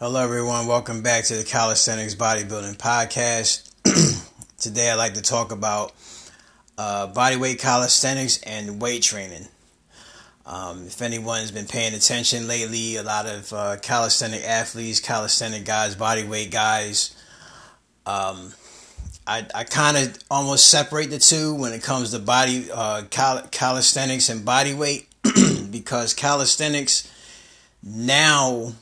Hello, everyone. Welcome back to the Calisthenics Bodybuilding Podcast. Today, I'd like to talk about uh, bodyweight calisthenics and weight training. Um, if anyone's been paying attention lately, a lot of uh, calisthenic athletes, calisthenic guys, bodyweight guys, um, I, I kind of almost separate the two when it comes to body uh, cal- calisthenics and bodyweight because calisthenics now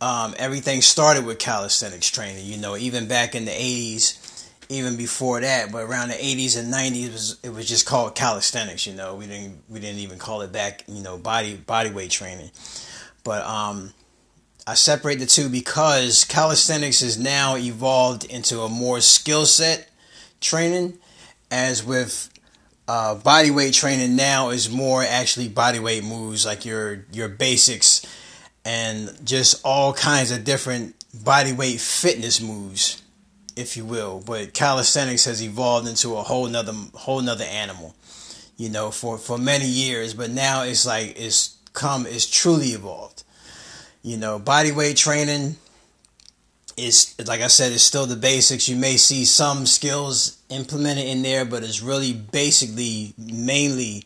um, everything started with calisthenics training. You know, even back in the '80s, even before that, but around the '80s and '90s, it was it was just called calisthenics. You know, we didn't we didn't even call it back. You know, body body weight training. But um, I separate the two because calisthenics is now evolved into a more skill set training, as with uh, body weight training now is more actually body weight moves like your your basics and just all kinds of different body weight fitness moves, if you will. But calisthenics has evolved into a whole nother whole nother animal, you know, for for many years. But now it's like it's come it's truly evolved. You know, body weight training is like I said, it's still the basics. You may see some skills implemented in there, but it's really basically mainly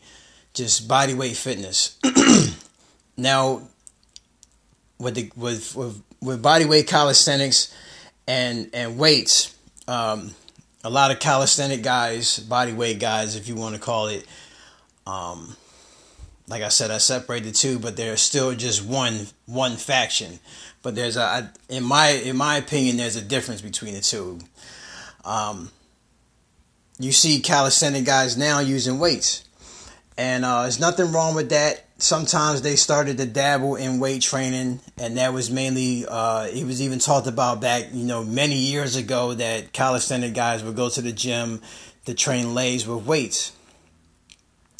just body weight fitness. now, with the with with, with body weight calisthenics and and weights, um, a lot of calisthenic guys, body weight guys, if you want to call it, um, like I said, I separate the two, but they're still just one one faction. But there's a, in my in my opinion, there's a difference between the two. Um, you see calisthenic guys now using weights, and uh, there's nothing wrong with that. Sometimes they started to dabble in weight training, and that was mainly uh, it was even talked about back you know many years ago that calisthenic guys would go to the gym to train legs with weights.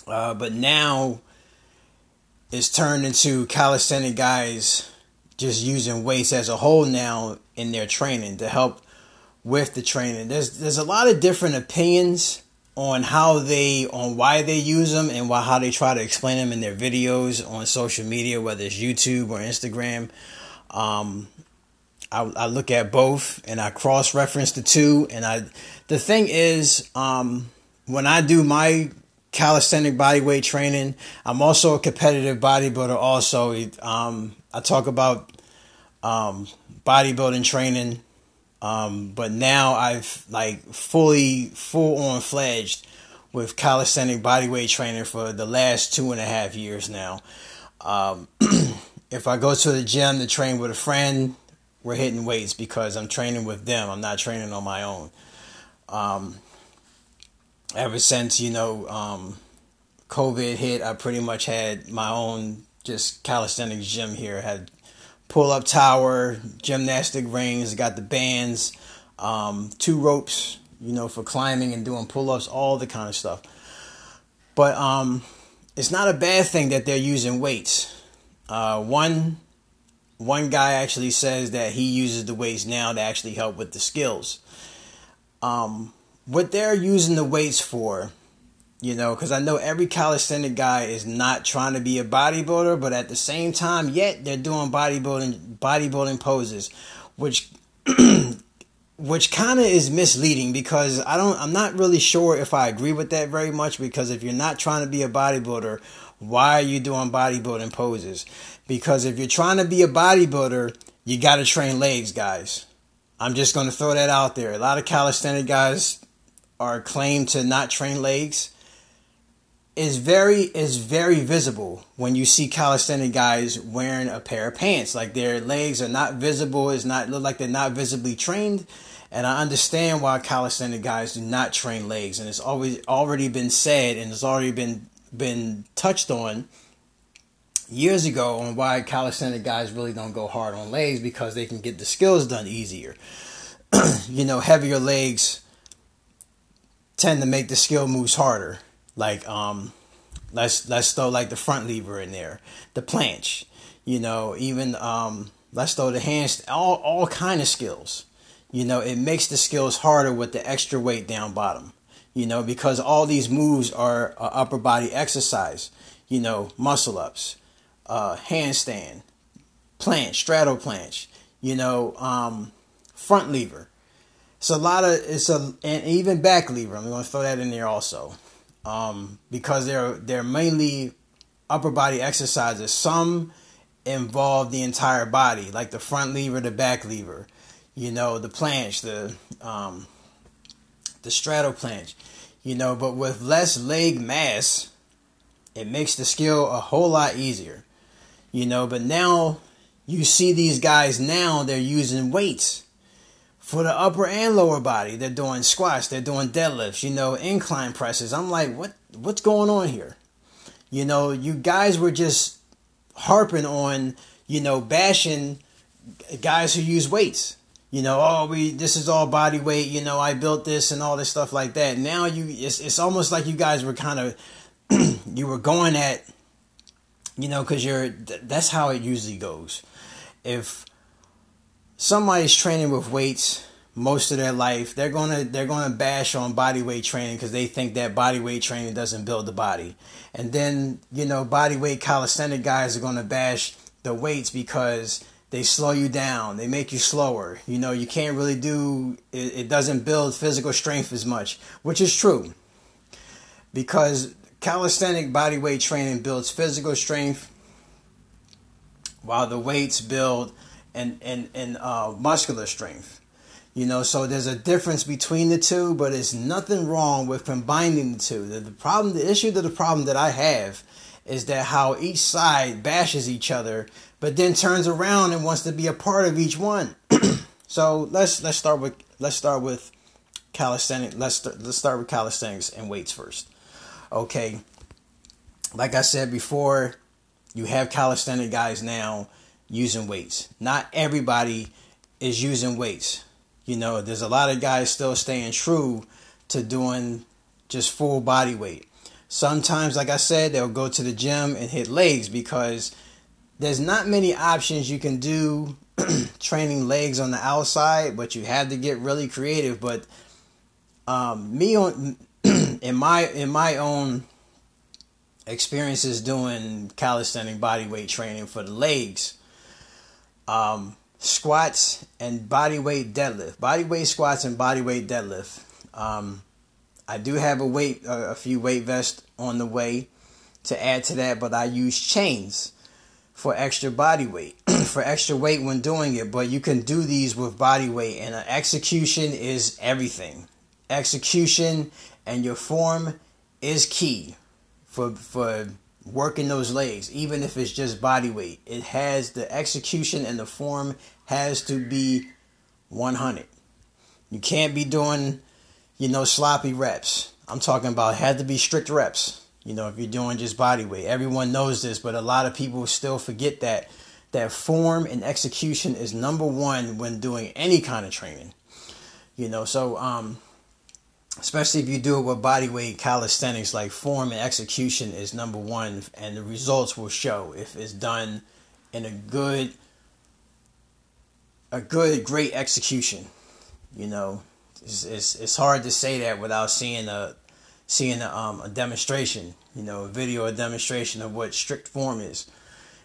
Uh, but now it's turned into calisthenic guys just using weights as a whole now in their training to help with the training. There's there's a lot of different opinions on how they on why they use them and why how they try to explain them in their videos on social media, whether it's YouTube or Instagram. Um, I, I look at both and I cross reference the two. And I the thing is, um, when I do my calisthenic bodyweight training, I'm also a competitive bodybuilder. Also, um, I talk about um, bodybuilding training, um, but now I've like fully full on fledged with calisthenic bodyweight training for the last two and a half years now. Um, if I go to the gym to train with a friend, we're hitting weights because I'm training with them. I'm not training on my own. Um, ever since you know um, COVID hit, I pretty much had my own just calisthenics gym here. Had pull up tower, gymnastic rings, got the bands, um, two ropes, you know, for climbing and doing pull ups, all the kind of stuff. But um, it's not a bad thing that they're using weights. Uh, one one guy actually says that he uses the weights now to actually help with the skills. Um, what they're using the weights for you know, because I know every calisthenic guy is not trying to be a bodybuilder, but at the same time, yet they're doing bodybuilding bodybuilding poses, which which kind of is misleading because I don't I'm not really sure if I agree with that very much because if you're not trying to be a bodybuilder, why are you doing bodybuilding poses? Because if you're trying to be a bodybuilder, you got to train legs, guys. I'm just going to throw that out there. A lot of calisthenic guys are claimed to not train legs is very is very visible when you see calisthenic guys wearing a pair of pants. Like their legs are not visible, it's not look like they're not visibly trained. And I understand why calisthenic guys do not train legs. And it's always already been said and it's already been been touched on years ago on why calisthenic guys really don't go hard on legs because they can get the skills done easier. you know, heavier legs tend to make the skill moves harder like um, let's let's throw like the front lever in there, the planche, you know, even um, let's throw the hands, all all kind of skills. You know, it makes the skills harder with the extra weight down bottom. You know, because all these moves are upper body exercise. You know, muscle ups, uh, handstand, planche, straddle planche. you know, um, front lever. It's a lot of it's a and even back lever. I'm going to throw that in there also, um, because they're they're mainly upper body exercises. Some involve the entire body, like the front lever, the back lever, you know, the planche, the um, the straddle planche, you know. But with less leg mass, it makes the skill a whole lot easier, you know. But now you see these guys now they're using weights for the upper and lower body. They're doing squats, they're doing deadlifts, you know, incline presses. I'm like, what what's going on here? You know, you guys were just harping on, you know, bashing guys who use weights. You know, oh, we this is all body weight. You know, I built this and all this stuff like that. Now you, it's it's almost like you guys were kind of you were going at, you know, because you're that's how it usually goes. If somebody's training with weights most of their life, they're gonna they're gonna bash on body weight training because they think that body weight training doesn't build the body. And then you know body weight calisthenic guys are gonna bash the weights because they slow you down, they make you slower. You know you can't really do it, it doesn't build physical strength as much, which is true because calisthenic body weight training builds physical strength while the weights build and and and uh, muscular strength. You know, so there's a difference between the two, but it's nothing wrong with combining the two. The, the problem, the issue the problem that I have is that how each side bashes each other, but then turns around and wants to be a part of each one. so let's let's start with let's start with calisthenics. Let's let's start with calisthenics and weights first. Okay, like I said before, you have calisthenic guys now using weights. Not everybody is using weights. You know, there's a lot of guys still staying true to doing just full body weight. Sometimes, like I said, they'll go to the gym and hit legs because there's not many options you can do training legs on the outside, but you have to get really creative. But um, me on in my in my own experiences doing calisthenic body weight training for the legs, um, squats and body weight deadlift. Body weight squats and body weight deadlift. Um, I do have a weight, a, a few weight vests on the way to add to that, but I use chains for extra body weight, for extra weight when doing it. But you can do these with body weight, and execution is everything. Execution and your form is key for for working those legs, even if it's just body weight. It has the execution and the form has to be 100. You can't be doing, you know, sloppy reps. I'm talking about had to be strict reps. You know, if you're doing just body weight, everyone knows this, but a lot of people still forget that that form and execution is number one when doing any kind of training. You know, so um, especially if you do it with body weight calisthenics, like form and execution is number one, and the results will show if it's done in a good, a good, great execution. You know, it's it's, it's hard to say that without seeing a seeing a, um, a demonstration. You know, a video, a demonstration of what strict form is.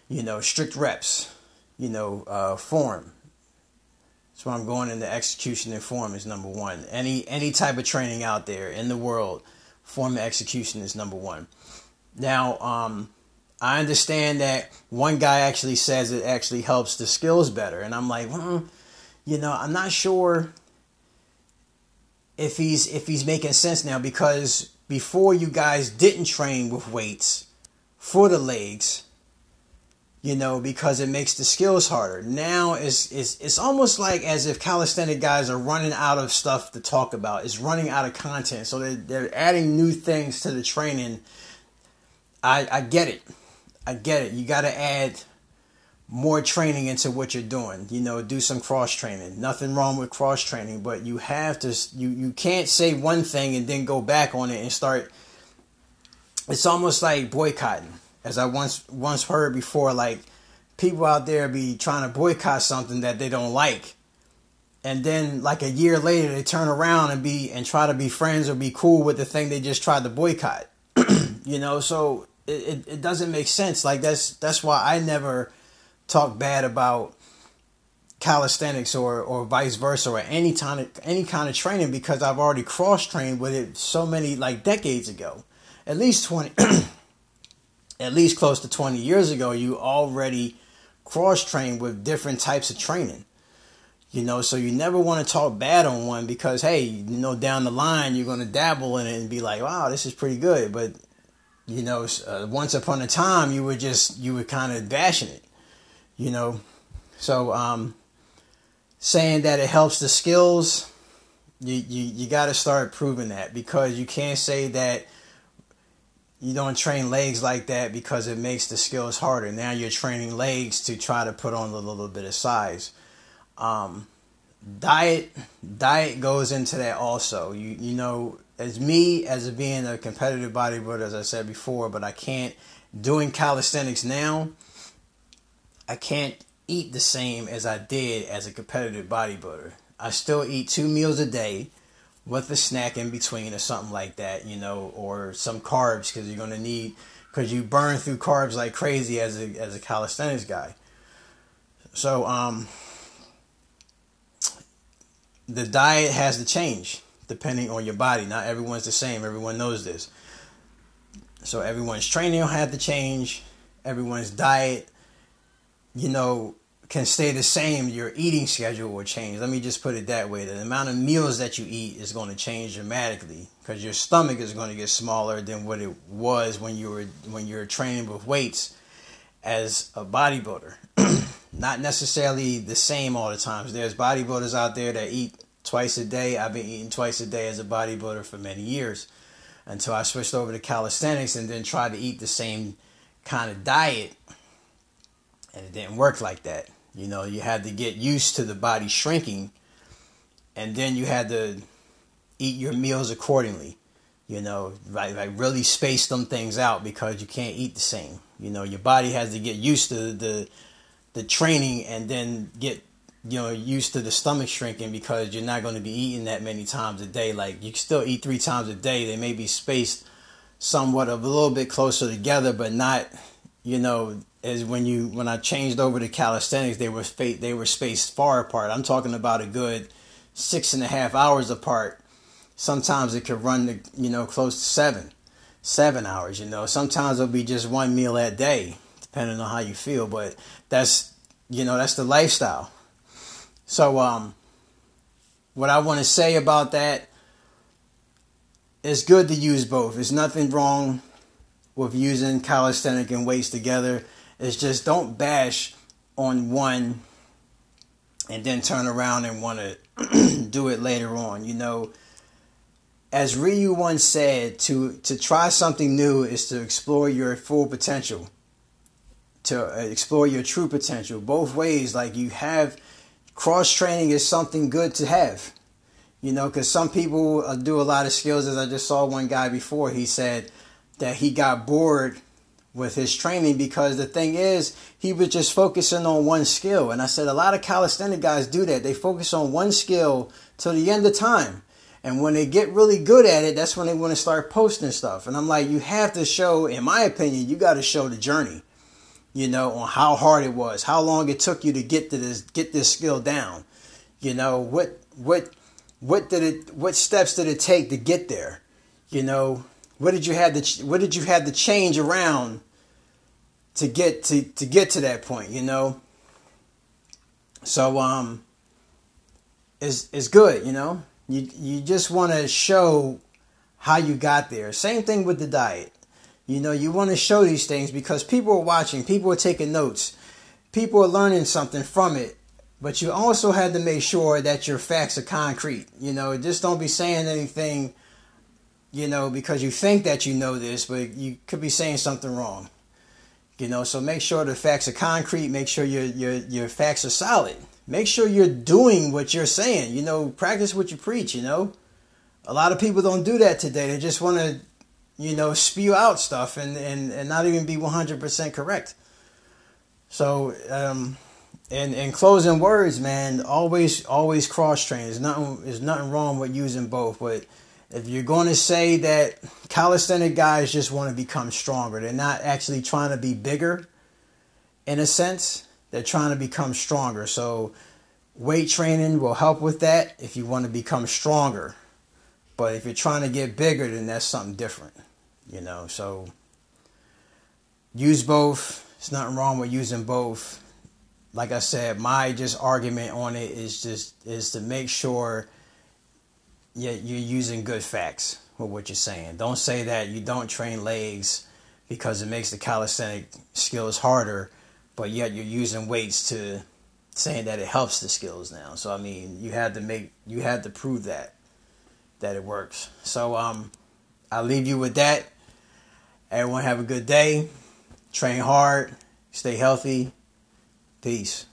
You know, strict reps. You know, uh, form so I'm going into execution and form is number one. Any any type of training out there in the world, form and execution is number one. Now, um, I understand that one guy actually says it actually helps the skills better, and I'm like, hmm, you know, I'm not sure if he's if he's making sense now because before you guys didn't train with weights for the legs you know, because it makes the skills harder. Now it's, it's, it's almost like as if calisthenic guys are running out of stuff to talk about. It's running out of content. So they're, they're adding new things to the training. I, I get it. I get it. You got to add more training into what you're doing. You know, do some cross training. Nothing wrong with cross training, but you have to, you, you can't say one thing and then go back on it and start. It's almost like boycotting as I once once heard before, like people out there be trying to boycott something that they don't like, and then like a year later they turn around and be and try to be friends or be cool with the thing they just tried to boycott. you know, so it, it, it doesn't make sense. Like that's that's why I never talk bad about calisthenics or or vice versa or any kind of any kind of training because I've already cross trained with it so many like decades ago. At least 20 at least close to 20 years ago you already cross trained with different types of training. You know, so you never want to talk bad on one because hey, you know down the line you're going to dabble in it and be like, "Wow, this is pretty good." But you know, uh, once upon a time you were just you were kind of bashing it. You know. So um saying that it helps the skills, you you, you got to start proving that because you can't say that you don't train legs like that because it makes the skills harder. Now you're training legs to try to put on a little bit of size. Um, diet diet goes into that also. You you know, as me as being a competitive bodybuilder, as I said before, but I can't doing calisthenics now. I can't eat the same as I did as a competitive bodybuilder. I still eat two meals a day with a snack in between or something like that, you know, or some carbs because you're going to need because you burn through carbs like crazy as a as a calisthenics guy. So um the diet has to change depending on your body. Not everyone's the same. Everyone knows this. So everyone's training will have to change. Everyone's diet you know, can stay the same, your eating schedule will change. Let me just put it that way. The amount of meals that you eat is going to change dramatically because your stomach is going to get smaller than what it was when you were when you're training with weights as a bodybuilder. Not necessarily the same all the times. There's bodybuilders out there that eat twice a day. I've been eating twice a day as a bodybuilder for many years until I switched over to calisthenics and then tried to eat the same kind of diet and it didn't work like that. You know, you had to get used to the body shrinking, and then you had to eat your meals accordingly. You know, like, like really space them things out because you can't eat the same. You know, your body has to get used to the the training and then get you know used to the stomach shrinking because you're not going to be eating that many times a day. Like you still eat three times a day. They may be spaced somewhat a little bit closer together, but not you know is when you when I changed over to calisthenics, they were they were spaced far apart. I'm talking about a good six and a half hours apart. Sometimes it could run to you know close to seven, seven hours. You know, sometimes it'll be just one meal that day, depending on how you feel. But that's you know that's the lifestyle. So um, what I want to say about that, it's good to use both. There's nothing wrong with using calisthenic and weights together it's just don't bash on one and then turn around and want to do it later on. You know, as Ryu once said, to to try something new is to explore your full potential, to uh, explore your true potential. Both ways, like you have cross training is something good to have. You know, because some people uh, do a lot of skills. As I just saw one guy before, he said that he got bored with his training because the thing is he was just focusing on one skill. And i said a lot of calisthenic guys do that. They focus on one skill till the end of time. And when they get really good at it that's when they want to start posting stuff. And i'm like you have to show in my opinion you got to show the journey you know on how hard it was how long it took you to get to this get this skill down. You know what what what did it what steps did it take to get there? You know what did you have to what did you have to change around to get to to get to that point, you know? So um is is good, you know? You you just want to show how you got there. Same thing with the diet. You know, you want to show these things because people are watching, people are taking notes, people are learning something from it. But you also have to make sure that your facts are concrete. You know, just don't be saying anything you know, because you think that you know this, but you could be saying something wrong. You know, so make sure the facts are concrete. Make sure your your your facts are solid. Make sure you're doing what you're saying. You know, practice what you preach. You know, a lot of people don't do that today. They just want to, you know, spew out stuff and and and not even be 100% correct. So, um, in in closing words, man, always always cross train. There's nothing there's nothing wrong with using both, but if you're going to say that calisthenic guys just want to become stronger, they're not actually trying to be bigger in a sense, they're trying to become stronger. So weight training will help with that if you want to become stronger. But if you're trying to get bigger, then that's something different, you know. So use both. There's nothing wrong with using both. Like I said, my just argument on it is just is to make sure you're using good facts with what you're saying. Don't say that you don't train legs because it makes the calisthenic skills harder, but yet you're using weights to saying that it helps the skills now. So I mean, you had to make you had to prove that that it works. So um I'll leave you with that. Everyone have a good day. Train hard, stay healthy. Peace.